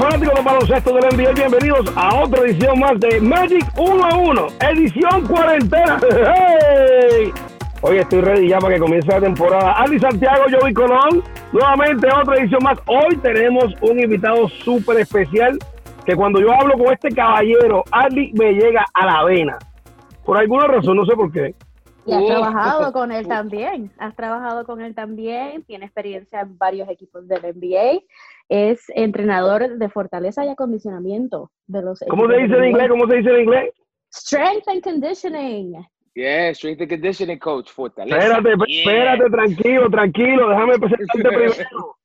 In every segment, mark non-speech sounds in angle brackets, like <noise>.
fanáticos de baloncesto del NBA, bienvenidos a otra edición más de Magic 1 a 1, edición cuarentena. <laughs> ¡Hey! Hoy estoy ready ya para que comience la temporada. Ali Santiago, Joey Colón, nuevamente otra edición más. Hoy tenemos un invitado súper especial que cuando yo hablo con este caballero, Ali me llega a la vena. Por alguna razón, no sé por qué. Y has trabajado con él también, has trabajado con él también, tiene experiencia en varios equipos del NBA, es entrenador de fortaleza y acondicionamiento de los ¿Cómo se dice en inglés? ¿Cómo se dice en inglés? Strength and conditioning. Yeah, strength and conditioning coach, fortaleza. Espérate, espérate, tranquilo, tranquilo, déjame presentarte <laughs> primero.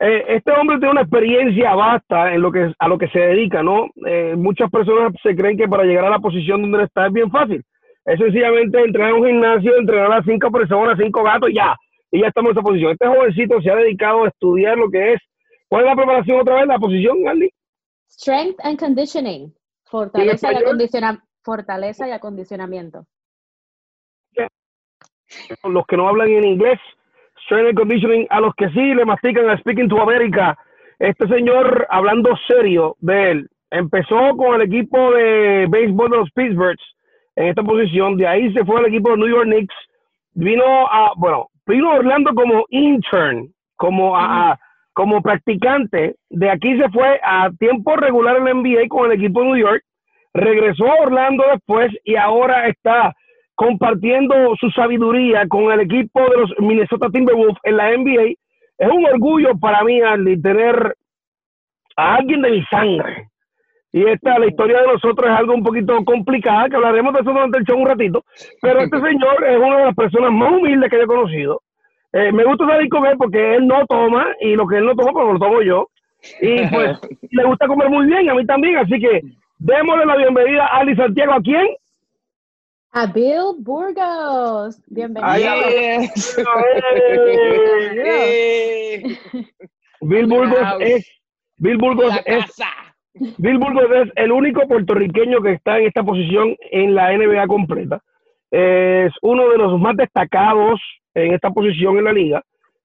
Eh, este hombre tiene una experiencia vasta en lo que a lo que se dedica, ¿no? Eh, muchas personas se creen que para llegar a la posición donde está es bien fácil es sencillamente entrenar en un gimnasio, entrenar a cinco personas, cinco gatos, ya. Y ya estamos en esa posición. Este jovencito se ha dedicado a estudiar lo que es. ¿Cuál es la preparación otra vez? ¿La posición, Andy? Strength and conditioning. Fortaleza, y, acondiciona fortaleza y acondicionamiento. Los que no hablan en inglés, strength and conditioning, a los que sí le mastican a Speaking to America. Este señor, hablando serio de él, empezó con el equipo de béisbol de los Pittsburghs en esta posición. De ahí se fue al equipo de New York Knicks. Vino a, bueno, vino a Orlando como intern, como a, como practicante. De aquí se fue a tiempo regular en la NBA con el equipo de New York. Regresó a Orlando después y ahora está compartiendo su sabiduría con el equipo de los Minnesota Timberwolves en la NBA. Es un orgullo para mí, Andy, tener a alguien de mi sangre y esta, la historia de nosotros es algo un poquito complicada, que hablaremos de eso durante el show un ratito. Pero este <laughs> señor es una de las personas más humildes que he conocido. Eh, me gusta salir con él porque él no toma y lo que él no toma, pues lo tomo yo. Y <laughs> pues le gusta comer muy bien, a mí también. Así que démosle la bienvenida a Ali Santiago. ¿A quién? A Bill Burgos. Bienvenido. <laughs> Bill Burgos es. Bill Burgos es Bill Burgos es el único puertorriqueño que está en esta posición en la NBA completa. Es uno de los más destacados en esta posición en la liga.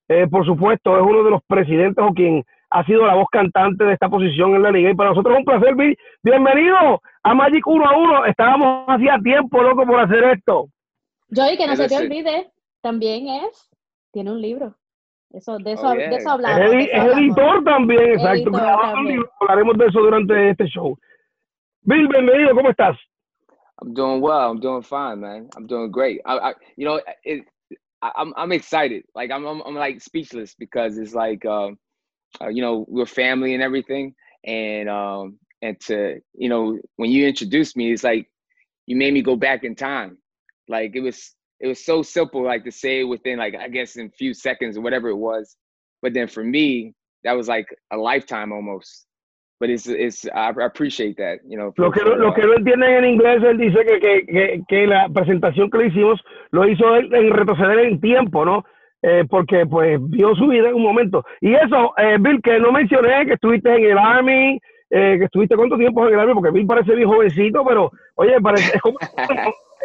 Eh, por supuesto, es uno de los presidentes o quien ha sido la voz cantante de esta posición en la liga. Y para nosotros es un placer, Bill. Bienvenido a Magic 1 a 1. Estábamos hacía tiempo, loco, por hacer esto. Joey, que no se te olvide, también es, tiene un libro. Eso, de, eso, oh, de eso hablamos. Es, editor también, exacto. Hablaremos de eso durante este show. Bill, bienvenido, ¿cómo estás? I'm doing well. I'm doing fine, man. I'm doing great. I, I you know, it, I, I'm I'm excited. Like I'm, I'm I'm like speechless because it's like, um, uh, you know, we're family and everything, and um, and to you know, when you introduced me, it's like you made me go back in time. Like it was it was so simple, like to say within like I guess in a few seconds or whatever it was. But then for me, that was like a lifetime almost. But it's, it's I appreciate that, you know. Lo que, lo que no entienden en inglés, él dice que, que, que, que la presentación que le hicimos lo hizo él en retroceder en tiempo, ¿no? Eh, porque pues vio su vida en un momento. Y eso, eh, Bill, que no mencioné que estuviste en el Army, eh, que estuviste cuánto tiempo en el Army, porque Bill parece bien jovencito, pero oye, parece, es como,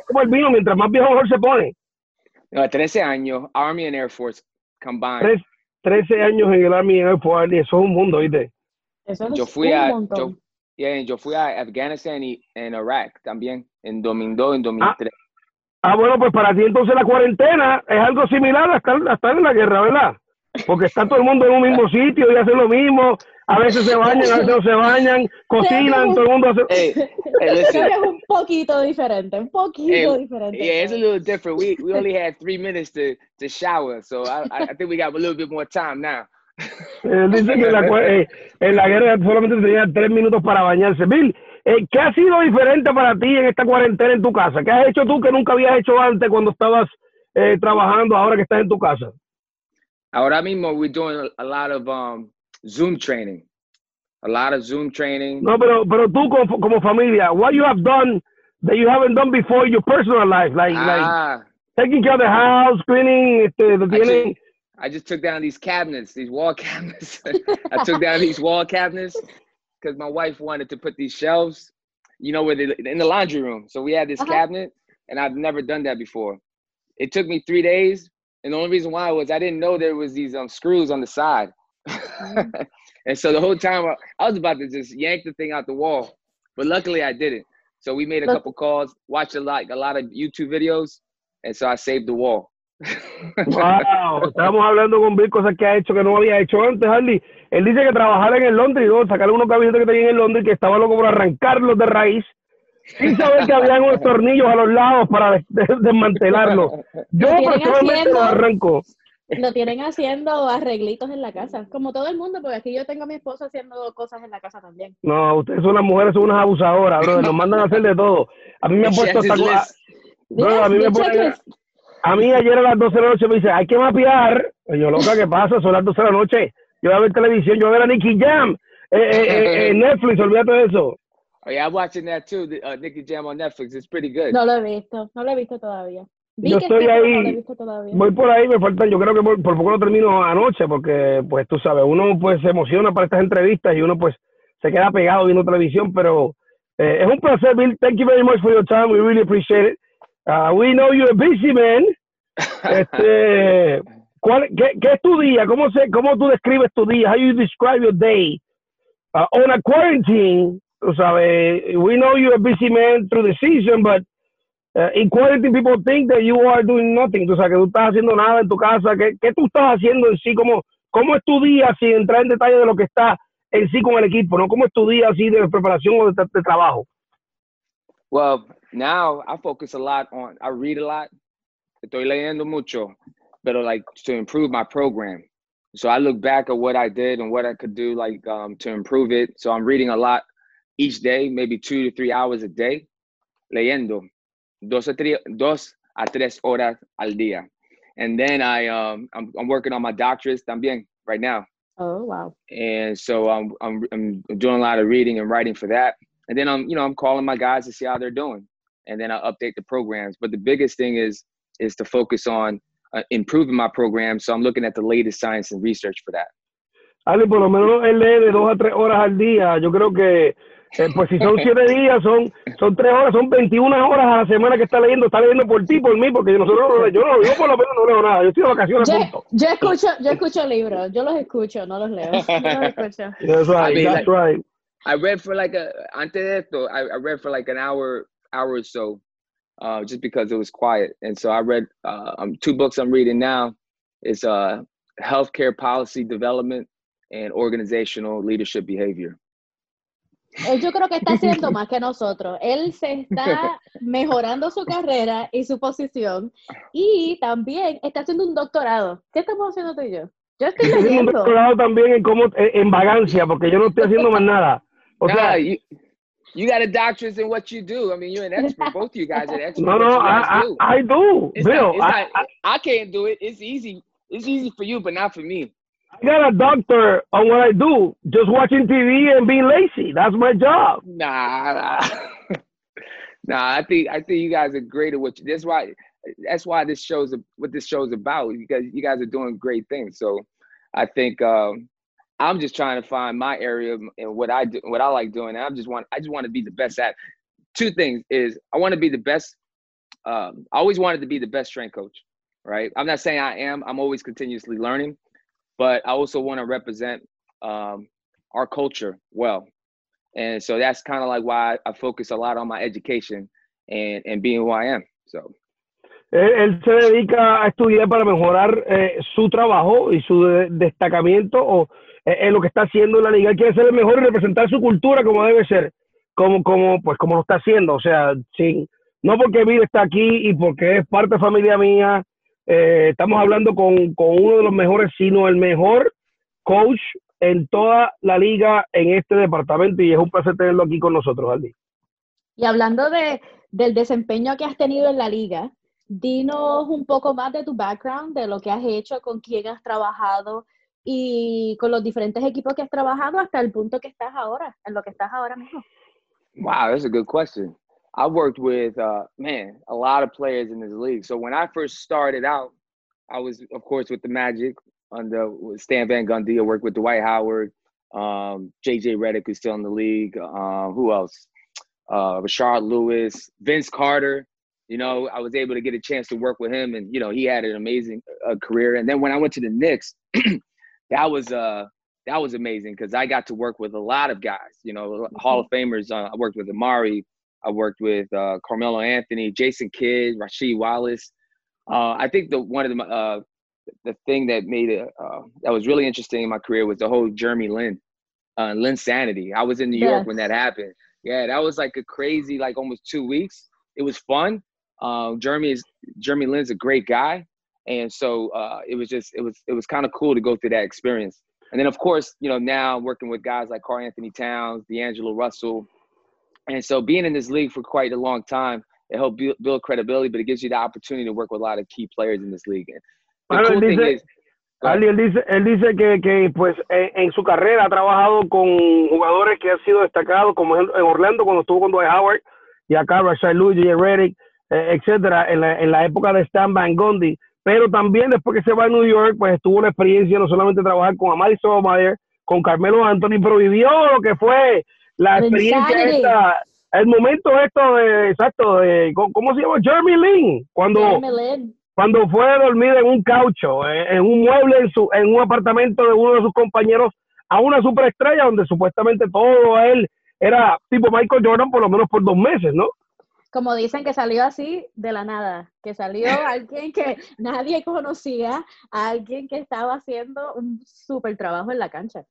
como el vino, mientras más viejo mejor se pone. No, 13 años, Army and Air Force combined. 13 años en el Army and Air Force, eso es un mundo, ¿viste? Eso yo fui a, yo, yeah, yo fui a Afganistán y en Irak también, en 2002, en 2003. Ah, ah, bueno, pues para ti entonces la cuarentena es algo similar a estar, a estar en la guerra, ¿verdad? Porque está todo el mundo en un mismo <laughs> sitio y hace lo mismo, a veces se bañan, a veces no se bañan, cocinan, todo el mundo hace... <laughs> Hey, hey, es un poquito diferente, un poquito hey, diferente. Yeah, it's a little different. We, we only had three minutes to, to shower, so I, I think we got a little bit more time now. Eh, dice que la, eh, en la guerra solamente tenía tres minutos para bañarse. Bill, eh, ¿qué ha sido diferente para ti en esta cuarentena en tu casa? ¿Qué has hecho tú que nunca habías hecho antes cuando estabas eh, trabajando, ahora que estás en tu casa? Ahora mismo we're doing a lot of um, Zoom training. A lot of Zoom training. No, pero, pero tú como, como familia, what you have done that you haven't done before in your personal life, like, ah. like taking care of the house, cleaning, este, just, I just took down these cabinets, these wall <laughs> cabinets. I took down these wall cabinets because my wife wanted to put these shelves, you know, where they in the laundry room. So we had this uh-huh. cabinet, and I've never done that before. It took me three days, and the only reason why was I didn't know there was these um, screws on the side. Mm-hmm. <laughs> And so the whole time I, I, was about to just yank the thing out the wall, but luckily I didn't. So we made a couple calls, watched a lot, a lot of YouTube videos, and so I saved the wall. Wow, estábamos hablando con Bill cosas que ha hecho que no había hecho antes, Harley. Él dice que trabajara en el Londres y sacarle unos gabinetes que tenía en el Londres que estaba loco por arrancarlos de raíz sin saber que habían unos tornillos a los lados para desmantelarlos. Yo personalmente los arranco lo tienen haciendo arreglitos en la casa, como todo el mundo, porque aquí yo tengo a mi esposa haciendo cosas en la casa también. No, ustedes son las mujeres, son unas abusadoras, bro, nos mandan a hacer de todo. A mí me han puesto hasta... a mí me A mí ayer a las 12 de la noche me dice, hay que mapear. Y yo, loca, ¿qué pasa? Son las 12 de la noche. Yo voy a ver televisión, yo voy a ver a Nicky Jam. Eh, eh, eh, en <laughs> Netflix, olvídate de eso. Oh, yeah, I'm watching that too, uh, Nicky Jam on Netflix. It's pretty good. No lo he visto, no lo he visto todavía yo estoy ahí, voy por ahí, me falta, yo creo que por, poco lo termino anoche, porque pues tú sabes, uno pues se emociona para estas entrevistas y uno pues se queda pegado viendo televisión, pero eh, es un placer, Bill. Thank you very much for your time. We really appreciate it. Uh, we know you're a busy man. <laughs> Este, ¿cuál, qué, qué, es tu día? ¿Cómo, se, ¿Cómo tú describes tu día? How you describe your day? Uh, on a quarantine, tú sabes, we know you're a busy man through the season, but Uh, in quality people think that you are doing nothing, o sea, que tú estás haciendo nada en tu casa, ¿qué, qué tú estás haciendo en sí? ¿Cómo, ¿Cómo es tu día sin entrar en detalle de lo que está en sí con el equipo? ¿no? ¿Cómo es tu día así de preparación o de, de trabajo? Well, now I focus a lot on, I read a lot, estoy leyendo mucho, pero like to improve my program. So I look back at what I did and what I could do like um, to improve it. So I'm reading a lot each day, maybe two to three hours a day, leyendo dos a tres, dos a tres horas al día. And then I um I'm, I'm working on my doctorate también right now. Oh wow! And so I'm I'm I'm doing a lot of reading and writing for that. And then I'm you know I'm calling my guys to see how they're doing, and then I'll update the programs. But the biggest thing is is to focus on uh, improving my program. So I'm looking at the latest science and research for that. Ale, por lo menos él lee de dos a tres horas al día. Yo creo que Eh, pues si son siete días, son, son tres horas, son 21 horas a la semana que está leyendo, está leyendo por ti, por mí, porque nosotros, yo, no, yo por lo menos no leo nada, yo estoy de vacaciones. Yo, yo escucho, yo escucho libros, yo los escucho, no los leo. <laughs> Yo los escucho. That's right, I mean, that's like, right. I read for like a, antes de esto, I, I read for like an hour, hour or so, uh, just because it was quiet. And so I read uh, um, two books I'm reading now. It's uh, Healthcare Policy Development and Organizational Leadership Behavior. Él yo creo que está <laughs> haciendo más que nosotros. Él se está <laughs> mejorando su carrera y su posición y también está haciendo un doctorado. ¿Qué estamos haciendo tú y yo? Yo estoy haciendo un doctorado también en cómo en vagancia porque yo no estoy haciendo más nada. O sea, you, you got a doctorate in what you do. I mean, you're an expert. Both of you guys are experts. No, no, I, do. I, I, do. It's Bill, not, I, not, I can't do it. It's easy. It's easy for you, but not for me. I got a doctor on what I do, just watching TV and being lazy. That's my job. Nah, nah. <laughs> nah I think I think you guys are great at what you. That's why that's why this show's what this show's about. Because you guys are doing great things. So I think um, I'm just trying to find my area and what I do, what I like doing. And I just want I just want to be the best at. Two things is I want to be the best. Um, I always wanted to be the best strength coach. Right. I'm not saying I am. I'm always continuously learning but I also want to represent um, our culture well. And so that's kind of like why I focus a lot on my education and, and being who I am. So. Él, se dedica a estudiar para mejorar eh, su trabajo y su de, destacamiento o en lo que está haciendo en la liga. Él quiere ser el mejor y representar su cultura como debe ser, como, como, pues, como lo está haciendo. O sea, sin, no porque Vive está aquí y porque es parte de familia mía Eh, estamos hablando con, con, uno de los mejores, sino el mejor coach en toda la liga en este departamento y es un placer tenerlo aquí con nosotros, Aldi. Y hablando de, del desempeño que has tenido en la liga, dinos un poco más de tu background, de lo que has hecho, con quién has trabajado y con los diferentes equipos que has trabajado hasta el punto que estás ahora, en lo que estás ahora mismo. Wow, that's a good question. I worked with uh, man a lot of players in this league. So when I first started out, I was of course with the Magic under Stan Van Gundy. I worked with Dwight Howard, um, JJ Redick, who's still in the league. Uh, who else? Uh, Rashard Lewis, Vince Carter. You know, I was able to get a chance to work with him, and you know, he had an amazing uh, career. And then when I went to the Knicks, <clears throat> that was uh that was amazing because I got to work with a lot of guys. You know, Hall of Famers. Uh, I worked with Amari. I worked with uh, Carmelo Anthony, Jason Kidd, Rasheed Wallace. Uh, I think the one of the uh, the thing that made it uh, that was really interesting in my career was the whole Jeremy Lin, uh, Lin Sanity. I was in New York when that happened. Yeah, that was like a crazy, like almost two weeks. It was fun. Uh, Jeremy is Jeremy Lin's a great guy, and so uh, it was just it was it was kind of cool to go through that experience. And then of course, you know, now working with guys like Carl Anthony Towns, D'Angelo Russell, and so being in this league for quite a long time, it helped build, build credibility, but it gives you the opportunity to work with a lot of key players in this league. And the cool thing is, Ali, él dice, él dice que, que pues en, en, su carrera ha trabajado con jugadores que han sido destacados, como en Orlando cuando estuvo con Dwight Howard, y acá Rashad Lewis, J. Reddick, eh, etcétera, en la, en la época de Stan Van Gundy. Pero también después que se va a New York, pues tuvo la experiencia no solamente trabajar con Amari Stoudemire, con Carmelo Anthony, pero vivió lo que fue la experiencia esta, el momento esto de, exacto, de, ¿cómo se llama? Jeremy Lin, cuando, cuando fue a dormir en un caucho, eh, en, un mueble, en, su, en un apartamento de uno de sus compañeros, a una superestrella donde supuestamente todo él era tipo Michael Jordan por lo menos por dos meses, ¿no? Como dicen que salió así de la nada, que salió <laughs> alguien que nadie conocía, alguien que estaba haciendo un super trabajo en la cancha.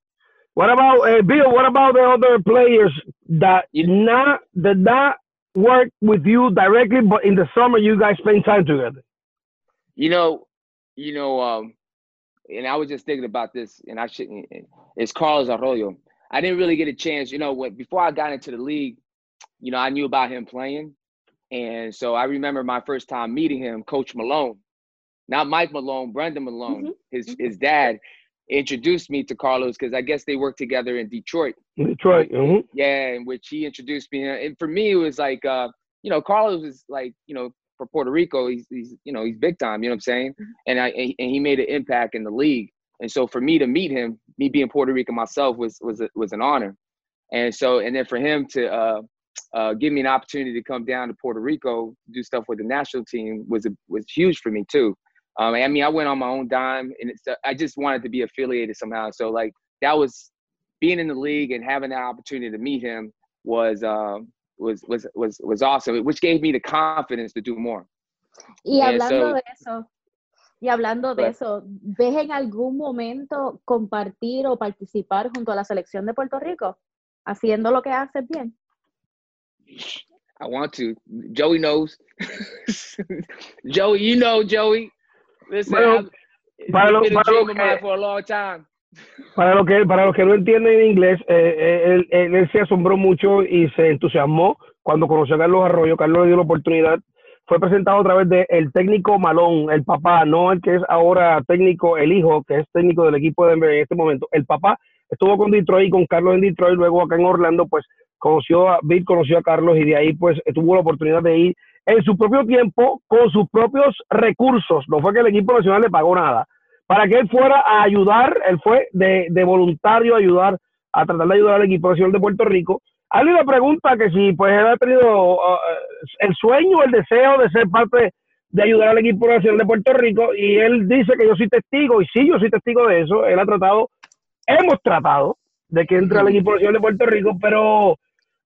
What about uh, Bill? What about the other players that not that not work with you directly, but in the summer you guys spend time together? You know, you know, um, and I was just thinking about this, and I shouldn't. It's Carlos Arroyo. I didn't really get a chance, you know, when before I got into the league, you know, I knew about him playing, and so I remember my first time meeting him, Coach Malone, not Mike Malone, Brendan Malone, mm-hmm. his mm-hmm. his dad introduced me to Carlos because I guess they worked together in Detroit. Detroit, mm-hmm. yeah, in which he introduced me, and for me it was like, uh, you know, Carlos was like, you know, for Puerto Rico, he's he's you know he's big time, you know what I'm saying, mm-hmm. and I and he made an impact in the league, and so for me to meet him, me being Puerto Rican myself was was was an honor, and so and then for him to. Uh, uh, give me an opportunity to come down to Puerto Rico, do stuff with the national team was a, was huge for me too. Um, I mean, I went on my own dime, and it's, I just wanted to be affiliated somehow. So like that was being in the league and having that opportunity to meet him was uh, was was was was awesome, which gave me the confidence to do more. Y hablando so, de eso, y hablando de eso, ¿ves en algún momento compartir o participar junto a la selección de Puerto Rico, haciendo lo que haces bien? I want to. Joey knows. <laughs> Joey, you know, Joey. para, lo, que, para los que no entienden inglés, eh, eh, él, se asombró mucho y se entusiasmó cuando conoció a Carlos Arroyo. Carlos le dio la oportunidad. Fue presentado a través del el técnico Malón, el papá, no el que es ahora técnico, el hijo, que es técnico del equipo de Denver en este momento. El papá estuvo con Detroit, con Carlos en Detroit, luego acá en Orlando, pues conoció a Bill, conoció a Carlos y de ahí pues tuvo la oportunidad de ir en su propio tiempo, con sus propios recursos. No fue que el equipo nacional le pagó nada. Para que él fuera a ayudar, él fue de, voluntario a ayudar, a tratar de ayudar al equipo nacional de Puerto Rico. Alguien le pregunta que si pues él ha tenido uh, el sueño, el deseo de ser parte de ayudar al equipo nacional de Puerto Rico y él dice que yo soy testigo y sí, yo soy testigo de eso. Él ha tratado, hemos tratado de que entre al equipo nacional de Puerto Rico, pero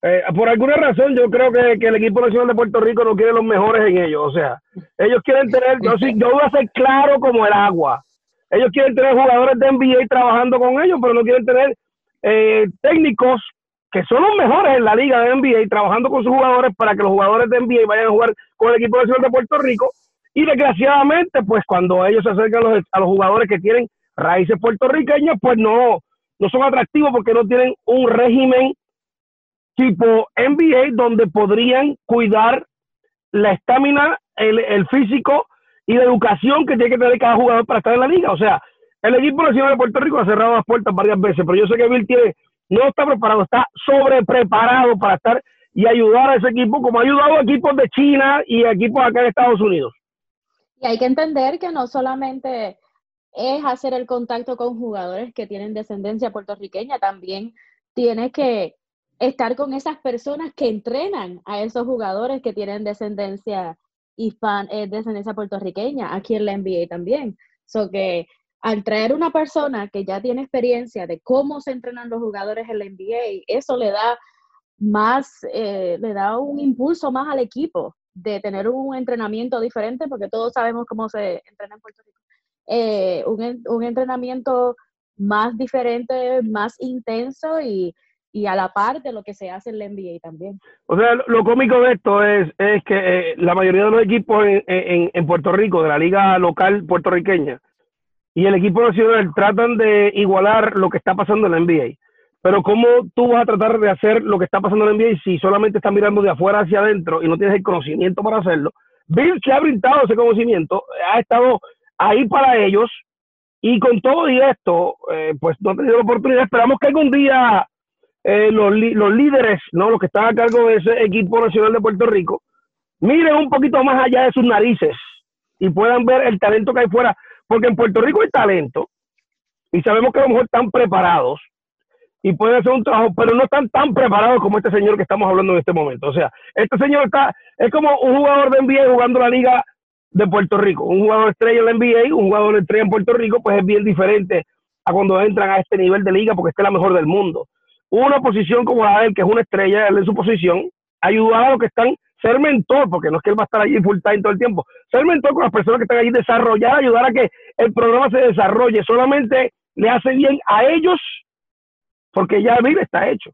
eh, por alguna razón yo creo que, el equipo nacional de Puerto Rico no quiere los mejores en ellos. O sea, ellos quieren tener, yo, yo voy a ser claro como el agua. Ellos quieren tener jugadores de NBA trabajando con ellos, pero no quieren tener eh, técnicos que son los mejores en la liga de NBA trabajando con sus jugadores para que los jugadores de NBA vayan a jugar con el equipo nacional de Puerto Rico. Y desgraciadamente, pues cuando ellos se acercan a los, a los jugadores que tienen raíces puertorriqueñas, pues no, no son atractivos porque no tienen un régimen tipo NBA donde podrían cuidar la estamina, el, físico y la educación que tiene que tener cada jugador para estar en la liga. O sea, el equipo nacional de Puerto Rico ha cerrado las puertas varias veces, pero yo sé que Bill tiene, no está preparado, está sobre preparado para estar y ayudar a ese equipo, como ha ayudado a equipos de China y equipos acá en Estados Unidos. Y hay que entender que no solamente es hacer el contacto con jugadores que tienen descendencia puertorriqueña, también tiene que estar con esas personas que entrenan a esos jugadores que tienen descendencia hispana, eh, descendencia puertorriqueña, aquí en la NBA también. So que al traer una persona que ya tiene experiencia de cómo se entrenan los jugadores en la NBA, eso le da más, eh, le da un impulso más al equipo de tener un entrenamiento diferente, porque todos sabemos cómo se entrena en Puerto Rico. Eh, un, un, entrenamiento más diferente, más intenso y, y, a la par de lo que se hace en la NBA también. O sea, lo, cómico de esto es, es que eh, la mayoría de los equipos en, en, en Puerto Rico, de la liga local puertorriqueña, y el equipo nacional tratan de igualar lo que está pasando en la NBA. Pero ¿cómo tú vas a tratar de hacer lo que está pasando en la NBA si solamente estás mirando de afuera hacia adentro y no tienes el conocimiento para hacerlo? Bill que ha brindado ese conocimiento, ha estado ahí para ellos y con todo y esto, eh, pues no ha tenido la oportunidad. Esperamos que algún día eh, los, los líderes, no los que están a cargo de ese equipo nacional de Puerto Rico, miren un poquito más allá de sus narices y puedan ver el talento que hay fuera porque en Puerto Rico hay talento y sabemos que a lo mejor están preparados y pueden hacer un trabajo, pero no están tan preparados como este señor que estamos hablando en este momento. O sea, este señor está, es como un jugador de NBA jugando la liga de Puerto Rico. Un jugador estrella en la NBA, un jugador estrella en Puerto Rico, pues es bien diferente a cuando entran a este nivel de liga porque este es la mejor del mundo. Una posición como la de él, que es una estrella, en su posición, ayudar a los que están ser mentor, porque no es que él va a estar allí full time todo el tiempo, ser mentor con las personas que están allí, desarrollar, ayudar a que el programa se desarrolle, solamente le hace bien a ellos, porque ya vive, está hecho.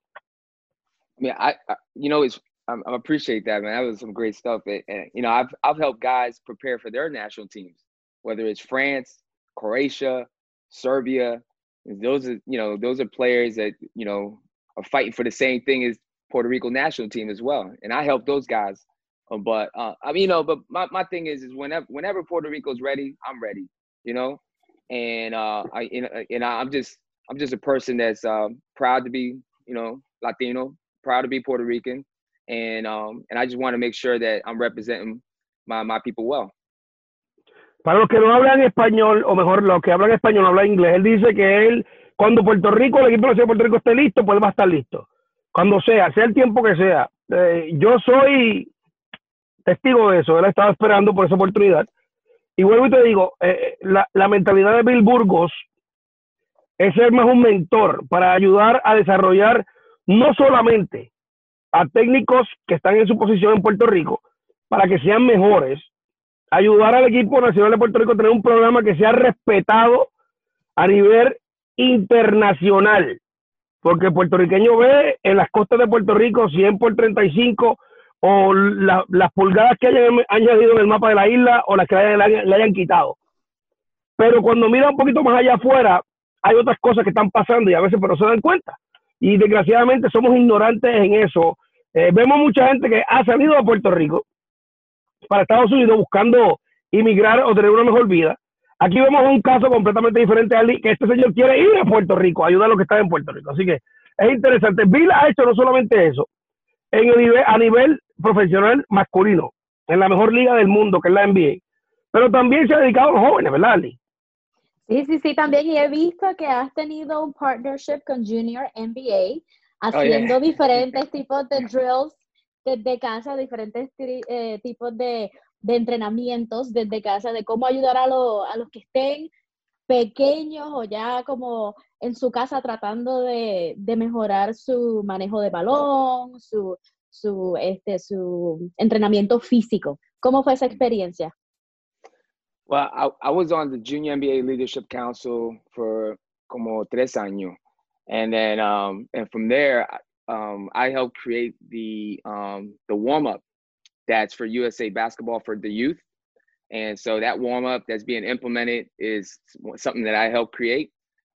Yeah, I, I you know, it's I, I appreciate that, man. That was some great stuff. And, and, you know, I've I've helped guys prepare for their national teams, whether it's France, Croatia, Serbia. Those are you know those are players that you know are fighting for the same thing as Puerto Rico national team as well, and I help those guys. Uh, but uh, I mean, you know, but my, my thing is, is whenever whenever Puerto Rico's ready, I'm ready. You know, and uh, I you know, and I'm just I'm just a person that's uh, proud to be you know Latino, proud to be Puerto Rican, and um, and I just want to make sure that I'm representing my my people well. Para los que no hablan español, o mejor, los que hablan español hablan inglés, él dice que él, cuando Puerto Rico, el equipo de Puerto Rico esté listo, pues va a estar listo. cuando sea, sea el tiempo que sea. Eh, yo soy testigo de eso, él estaba esperando por esa oportunidad. Y vuelvo y te digo, eh, la, la, mentalidad de Bill Burgos es ser más un mentor para ayudar a desarrollar no solamente a técnicos que están en su posición en Puerto Rico, para que sean mejores, ayudar al equipo nacional de Puerto Rico a tener un programa que sea respetado a nivel internacional porque puertorriqueño ve en las costas de Puerto Rico 100 por 35 o las pulgadas que hayan añadido en el mapa de la isla o las que le hayan, le hayan quitado. Pero cuando mira un poquito más allá afuera, hay otras cosas que están pasando y a veces pero no se dan cuenta. Y desgraciadamente somos ignorantes en eso. Eh, vemos mucha gente que ha salido de Puerto Rico para Estados Unidos buscando inmigrar o tener una mejor vida Aquí vemos un caso completamente diferente a que este señor quiere ir a Puerto Rico, ayudar a los que están en Puerto Rico. Así que es interesante. Bill ha hecho no solamente eso, en el nivel, a nivel profesional masculino, en la mejor liga del mundo, que es la NBA, pero también se ha dedicado a los jóvenes, ¿verdad, Ali? Sí, sí, sí, también. Y he visto que has tenido un partnership con Junior NBA, haciendo diferentes tipos de drills desde casa, diferentes eh, tipos de de entrenamientos desde casa, de cómo ayudar a, a los que estén pequeños o ya como en su casa tratando de, de mejorar su manejo de balón, su, su, este, su entrenamiento físico. ¿Cómo fue esa experiencia? Well, I, I was on the Junior NBA Leadership Council for como tres años. And then, um, and from there, um, I helped create the, um, the warm-up that's for USA basketball for the youth. And so that warm up that's being implemented is something that I helped create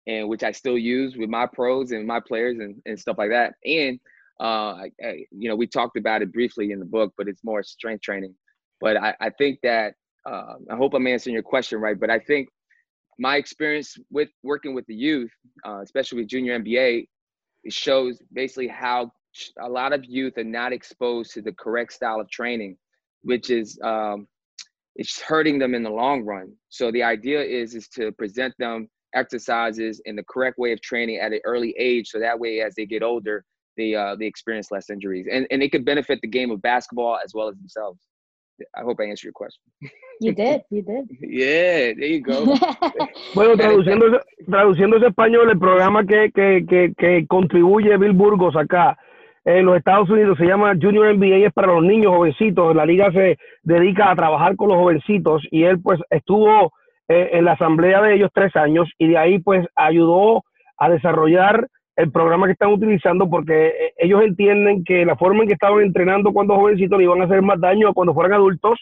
and which I still use with my pros and my players and, and stuff like that. And, uh, I, I, you know, we talked about it briefly in the book, but it's more strength training. But I, I think that, uh, I hope I'm answering your question right, but I think my experience with working with the youth, uh, especially with junior NBA, it shows basically how a lot of youth are not exposed to the correct style of training, which is um, it's hurting them in the long run. So the idea is is to present them exercises in the correct way of training at an early age, so that way as they get older, they uh, they experience less injuries, and and they could benefit the game of basketball as well as themselves. I hope I answered your question. You did, you did. <laughs> yeah, there you go. <laughs> Bueno, traduciendo, traduciendo ese español, el programa que, que, que, que contribuye Bill Burgos acá en los Estados Unidos se llama Junior NBA, es para los niños jovencitos. La liga se dedica a trabajar con los jovencitos y él pues estuvo eh, en la asamblea de ellos tres años y de ahí pues ayudó a desarrollar el programa que están utilizando porque eh, ellos entienden que la forma en que estaban entrenando cuando jovencitos le iban a hacer más daño cuando fueran adultos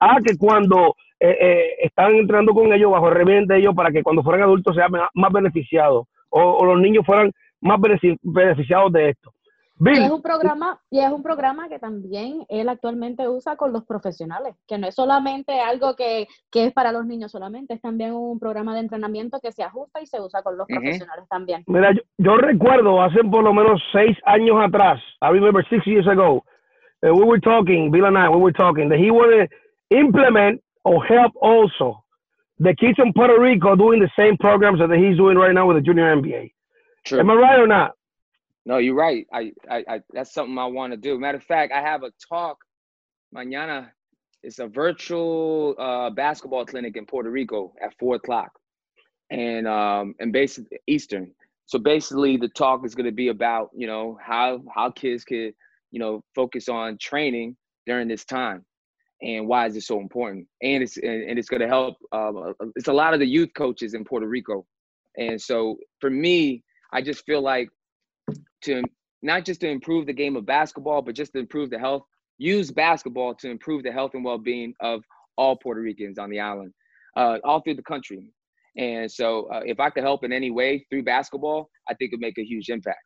a que cuando eh, eh, estaban entrenando con ellos bajo el régimen de ellos para que cuando fueran adultos sean más- beneficiados o, los niños fueran más benefici- beneficiados de esto. Y es Bill, un programa, y es un programa que también él actualmente usa con los profesionales, que no es solamente algo que, que es para los niños solamente, es también un programa de entrenamiento que se ajusta y se usa con los Ujú. profesionales también. mira, yo, yo recuerdo hace por lo menos seis años atrás, I remember six years ago, uh, we were talking, Bill and I, we were talking that he would implement or help also the kids in Puerto Rico doing the same programs that he's doing right now with the Junior NBA. True. Am I right or not? No, you're right. I, I, I that's something I want to do. Matter of fact, I have a talk mañana. It's a virtual uh, basketball clinic in Puerto Rico at four o'clock, and um, and basically Eastern. So basically, the talk is going to be about you know how how kids could you know focus on training during this time, and why is it so important? And it's and, and it's going to help. Um, it's a lot of the youth coaches in Puerto Rico, and so for me, I just feel like to not just to improve the game of basketball, but just to improve the health. Use basketball to improve the health and well-being of all Puerto Ricans on the island, uh, all through the country. And so, uh, if I could help in any way through basketball, I think it'd make a huge impact.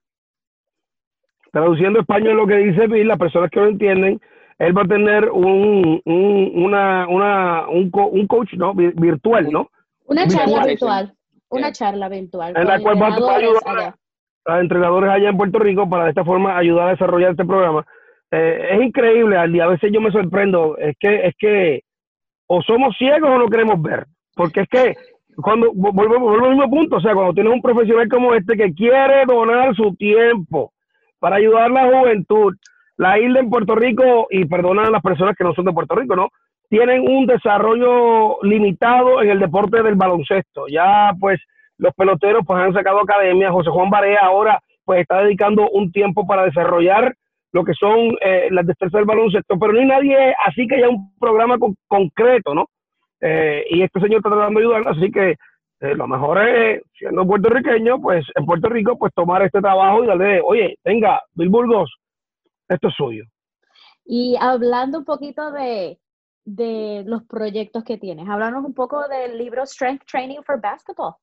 Traduciendo español lo que dice Bill, las personas que lo entienden, él va a tener un, un, una, una, un, co- un coach ¿no? Virtual, ¿no? Una charla virtual, una Yeah. charla virtual. En la cual va a ayudar allá. A entrenadores allá en Puerto Rico para de esta forma ayudar a desarrollar este programa. Eh, es increíble, Aldi, a veces yo me sorprendo, es que, es que o somos ciegos o no queremos ver, porque es que cuando vuelvo, al mismo punto, o sea, cuando tienes un profesional como este que quiere donar su tiempo para ayudar a la juventud, la isla en Puerto Rico, y perdona a las personas que no son de Puerto Rico, ¿no? Tienen un desarrollo limitado en el deporte del baloncesto. Ya, pues, los peloteros pues han sacado academia. José Juan Barea ahora pues está dedicando un tiempo para desarrollar lo que son eh, las destrezas del baloncesto, pero no hay nadie así que haya un programa con- concreto, ¿no? Eh, y este señor está tratando de ayudar, así que eh, lo mejor es, siendo puertorriqueño, pues en Puerto Rico, pues tomar este trabajo y darle, oye, venga, Bill Burgos, esto es suyo. Y hablando un poquito de, de los proyectos que tienes, háblanos un poco del libro Strength Training for Basketball.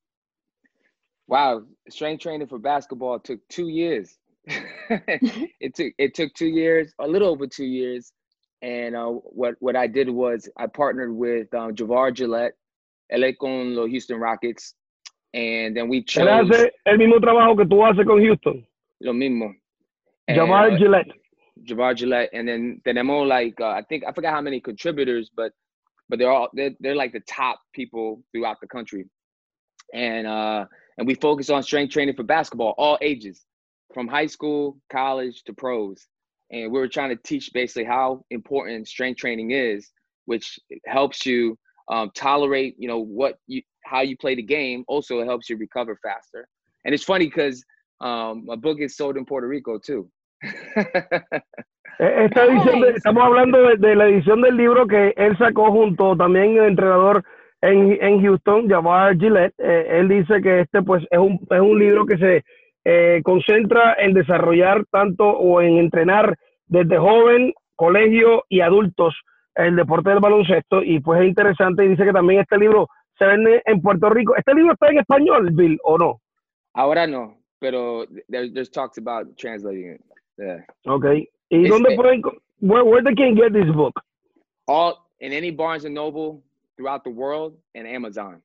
Wow, strength training for basketball took two years. <laughs> it took it took two years, a little over two years. And uh, what what I did was I partnered with um, Javar Gillette, LA con los Houston Rockets, and then we chose. Él hace el mismo trabajo que tú haces con Houston, lo mismo. And, Jamal uh, Gillette. Javar Gillette, and then tenemos like uh, I think I forgot how many contributors, but but they're all they're, they're like the top people throughout the country, and uh, and we focus on strength training for basketball, all ages, from high school, college to pros, and we were trying to teach basically how important strength training is, which helps you um, tolerate, you know, what you how you play the game. Also, it helps you recover faster, and it's funny because um, my book is sold in Puerto Rico too. Esta edición de- estamos hablando de, de la edición del libro que él sacó junto también el entrenador en, en Houston, Javar Gillette. Eh, él dice que este pues es un, es un libro que se eh, concentra en desarrollar tanto o en entrenar desde joven, colegio y adultos el deporte del baloncesto y pues es interesante y dice que también este libro se vende en Puerto Rico. ¿Este libro está en español, Bill, o no? Ahora no, pero there, there's talks about translating it. Yeah. Ok. ¿Y Es- dónde pueden, where, where they can get this book? All in any Barnes and Noble throughout the world and Amazon.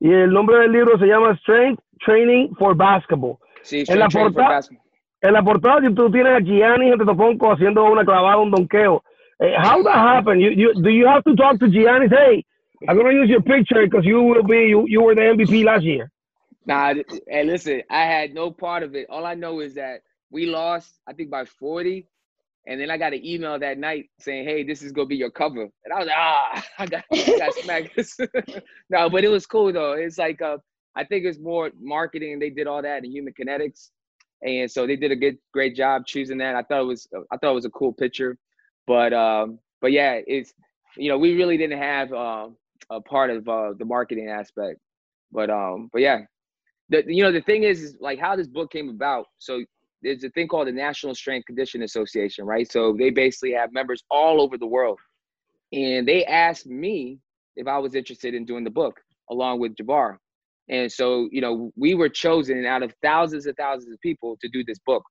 Y el nombre del libro se llama Strength Training for Basketball. See, En la training for portada- basketball. En la portada tú tienes a Gianni Antetokounmpo haciendo una clavada, un donqueo. Eh, how that happen? You, you, do you have to talk to Gianni? Hey, I'm going to use your picture because you will be, you, you were the MVP last year. Nah, hey, listen, I had no part of it. All I know is that we lost, I think by 40, And then I got an email that night saying, "Hey, this is gonna be your cover," and I was like, "Ah, <laughs> I got, I got smacked." <laughs> no, but it was cool though. It's like uh, I think it's more marketing. They did all that in human kinetics, and so they did a good, great job choosing that. I thought it was, I thought it was a cool picture, but um, but yeah, it's you know we really didn't have uh, a part of uh, the marketing aspect, but um, but yeah, the you know the thing is, is like how this book came about. So there's a thing called the National Strength Condition Association, right? So they basically have members all over the world. And they asked me if I was interested in doing the book along with Jabbar. And so, you know, we were chosen out of thousands and thousands of people to do this book.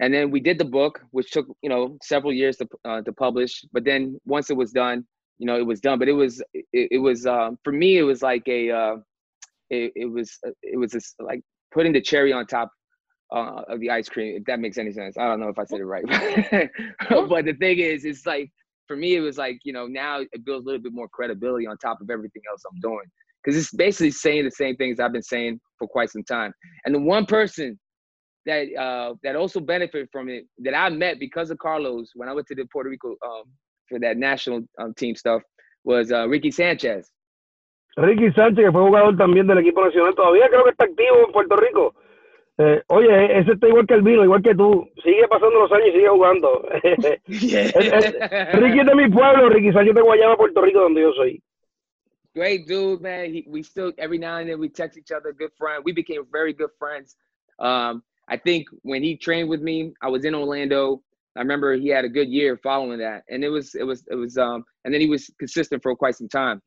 And then we did the book, which took, you know, several years to, uh, to publish. But then once it was done, you know, it was done. But it was, it, it was, um, for me, it was like a, uh, it, it was, it was just like putting the cherry on top uh, of the ice cream, if that makes any sense. I don't know if I said it right, <laughs> but the thing is, it's like for me, it was like you know now it builds a little bit more credibility on top of everything else I'm doing because it's basically saying the same things I've been saying for quite some time. And the one person that uh, that also benefited from it that I met because of Carlos when I went to the Puerto Rico um, for that national um, team stuff was uh, Ricky Sanchez. Ricky Sánchez, que fue jugador también del equipo nacional, todavía creo que está activo en Puerto Rico. Eh, oye, ese está igual que el vino, igual que tú. Sigue pasando los años y sigue jugando. <laughs> Ricky es de mi pueblo, Ricky Sánchez de Guayama, Puerto Rico, donde yo soy. Great dude, man. He, we still every now and then we text each other. Good friend. We became very good friends. Um, I think when he trained with me, I was in Orlando. I remember he had a good year following that, and it was it was it was um, and then he was consistent for quite some time.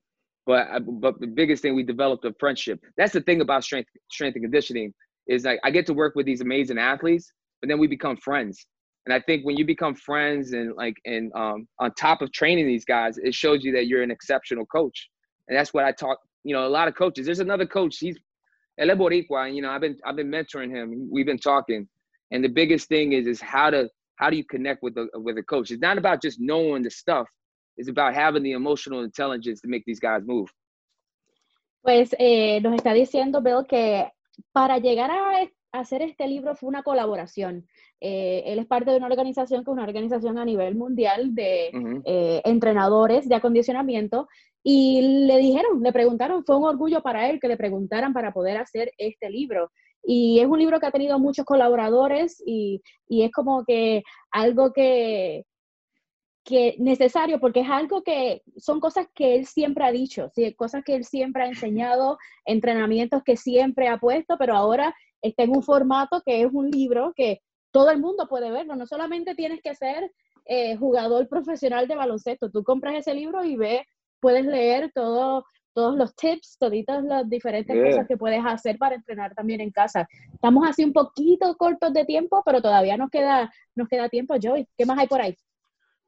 But but the biggest thing we developed a friendship. That's the thing about strength strength and conditioning is like I get to work with these amazing athletes, but then we become friends. And I think when you become friends and like and um, on top of training these guys, it shows you that you're an exceptional coach. And that's what I talk. You know, a lot of coaches. There's another coach. He's El Boricua. You know, I've been I've been mentoring him. We've been talking. And the biggest thing is is how to how do you connect with a with a coach? It's not about just knowing the stuff. It's about having the emotional intelligence to make these guys move. Pues eh, nos está diciendo Bill que para llegar a, hacer este libro fue una colaboración. Eh, él es parte de una organización que es una organización a nivel mundial de eh, entrenadores de acondicionamiento y le dijeron, le preguntaron, fue un orgullo para él que le preguntaran para poder hacer este libro. Y es un libro que ha tenido muchos colaboradores y, y es como que algo que, que necesario porque es algo que son cosas que él siempre ha dicho, ¿sí? cosas que él siempre ha enseñado, entrenamientos que siempre ha puesto, pero ahora está en un formato que es un libro que todo el mundo puede verlo, no solamente tienes que ser eh, jugador profesional de baloncesto, tú compras ese libro y ves, puedes leer todo, todos los tips, todas las diferentes cosas que puedes hacer para entrenar también en casa. Estamos así un poquito cortos de tiempo, pero todavía nos queda, nos queda tiempo, Joey. ¿Qué más hay por ahí?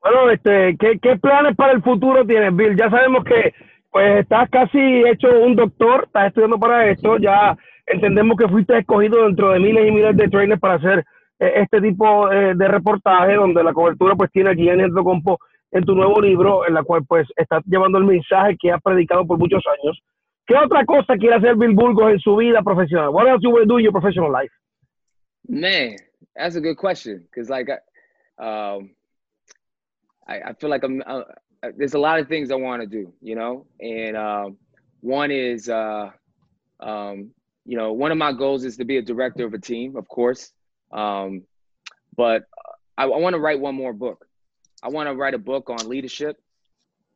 Bueno, este, ¿qué, ¿qué planes para el futuro tienes, Bill? Ya sabemos que pues estás casi hecho un doctor, estás estudiando para esto, ya entendemos que fuiste escogido dentro de miles y miles de trainers para hacer eh, este tipo eh, de reportaje donde la cobertura pues tiene aquí en Compo en tu nuevo libro, en la cual pues estás llevando el mensaje que has predicado por muchos años. ¿Qué otra cosa quiere hacer Bill Burgos en su vida profesional? What else you want to do in your professional life? Man, that's a good question. Because like, um, I, I feel like I'm. Uh, uh, there's a lot of things I want to do, you know, and um, one is, uh, um, you know, one of my goals is to be a director of a team, of course, um, but I, I want to write one more book. I want to write a book on leadership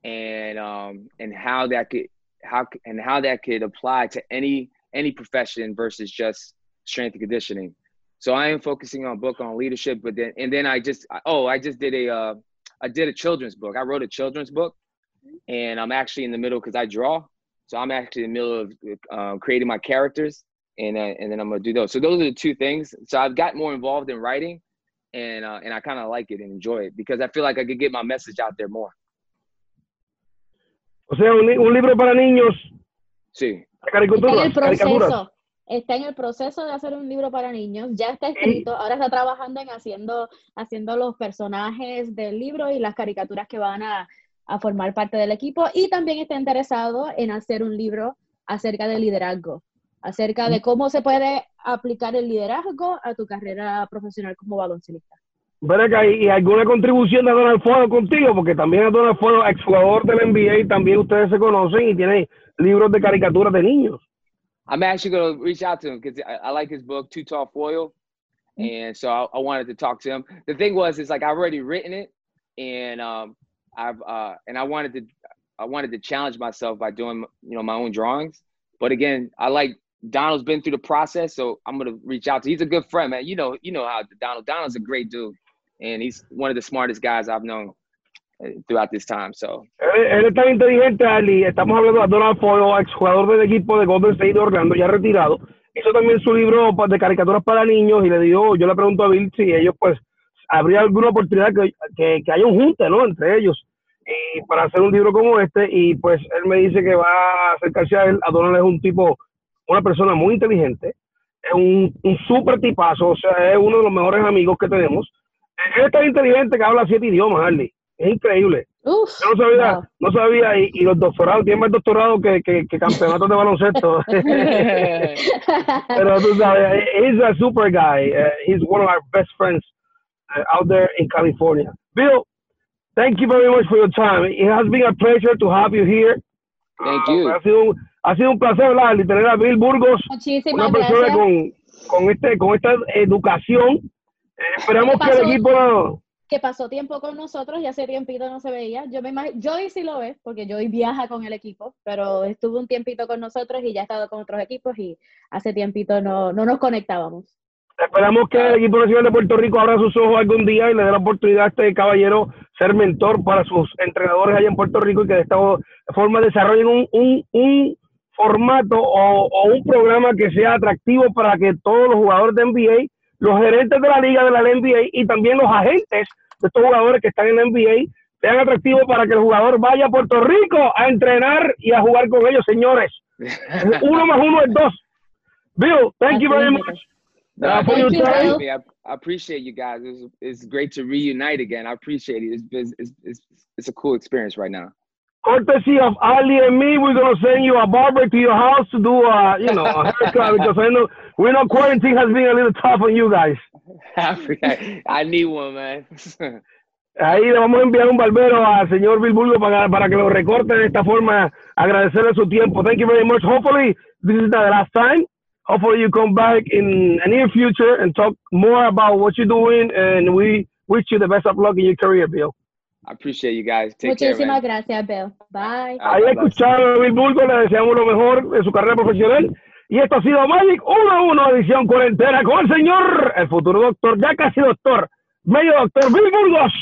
and um, and how that could how and how that could apply to any any profession versus just strength and conditioning. So I am focusing on book on leadership, but then and then I just oh I just did a uh, I did a children's book. I wrote a children's book, and I'm actually in the middle because I draw. So I'm actually in the middle of uh, creating my characters, and uh, and then I'm gonna do those. So those are the two things. So I've got more involved in writing, and uh, and I kind of like it and enjoy it because I feel like I could get my message out there more. O sea, un, un libro para niños. Sí. Caricatura, el proceso está en el proceso de hacer un libro para niños, ya está escrito, ahora está trabajando en haciendo, haciendo los personajes del libro y las caricaturas que van a, a formar parte del equipo y también está interesado en hacer un libro acerca del liderazgo, acerca de cómo se puede aplicar el liderazgo a tu carrera profesional como baloncelista. Acá, ¿y alguna contribución de Donald Fuego contigo? Porque también a Donald Fuego, exjugador del NBA, también ustedes se conocen y tiene libros de caricaturas de niños. I'm actually going to reach out to him because I, I, like his book, Too Tall Foil. Mm-hmm. And so I, I, wanted to talk to him. The thing was, it's like I've already written it and um, I've, uh, and I wanted to, I wanted to challenge myself by doing, you know, my own drawings. But again, I like Donald's been through the process, so I'm gonna reach out to. He's a good friend, man. You know, you know how Donald. Donald's a great dude, and he's one of the smartest guys I've known throughout this time. So. Él, es tan inteligente, Ali. Estamos hablando de Donald Foyle, exjugador del equipo de Golden State de Orlando, ya retirado. Hizo también su libro de caricaturas para niños y le dio, yo le pregunto a Bill si ellos, pues, habría alguna oportunidad que, que, que haya un junte, ¿no? Entre ellos y para hacer un libro como este y pues él me dice que va a acercarse a él. A Donald es un tipo una persona muy inteligente, es un, un súper tipazo, o sea, es uno de los mejores amigos que tenemos. Él es tan inteligente que habla siete idiomas, Harley. Es increíble. Yo no sabía, no sabía, y, y, los doctorados, tiene más doctorado que, que, que campeonatos de baloncesto. <laughs> <laughs> Pero tú sabes, he's a super guy. Uh, he's one of our best friends uh, out there in California. Bill, thank you very much for your time. It has been a pleasure to have you here. Thank you. Uh, ha sido ha sido un placer hablar y tener a Bill Burgos, Muchísimas una persona con, con, este, con esta educación. Eh, esperamos que, el equipo... Que pasó tiempo con nosotros y hace tiempito no se veía. Yo me imagino, Joey sí lo ve, porque Joey viaja con el equipo, pero estuvo un tiempito con nosotros y ya ha estado con otros equipos y hace tiempito no, no nos conectábamos. Esperamos que el equipo nacional de Puerto Rico abra sus ojos algún día y le dé la oportunidad a este caballero ser mentor para sus entrenadores allá en Puerto Rico y que de esta forma desarrollen un, un, un formato o, un programa que sea atractivo para que todos los jugadores de NBA, los gerentes de la liga de la NBA y también los agentes de estos jugadores que están en la NBA sean atractivos para que el jugador vaya a Puerto Rico a entrenar y a jugar con ellos, señores. <laughs> uno más uno es dos. Bill, thank you very much. Uh, for your time. I, I appreciate you guys. It's, it's great to reunite again. I appreciate it. It's, it's, it's, it's a cool experience right now courtesy of Ali and me, we're gonna send you a barber to your house to do a, you know, a <laughs> haircut because I know we know quarantine has been a little tough on you guys. <laughs> I need one, man. <laughs> Ahí le vamos a enviar un barbero al señor Bilbulgo para, para que lo recorte de esta forma, agradecerle su tiempo. Thank you very much. Hopefully, this is the last time. Hopefully, you come back in the near future and talk more about what you're doing. And we wish you the best of luck in your career, Bill. I appreciate you guys. Take Muchísimas care, gracias, Bill. Bye. Ahí escucharon a Bill Burgo, le deseamos lo mejor de su carrera profesional. Y esto ha sido Magic 1-1, edición cuarentena con el señor, el futuro doctor, ya casi doctor, medio doctor Bill Burgos.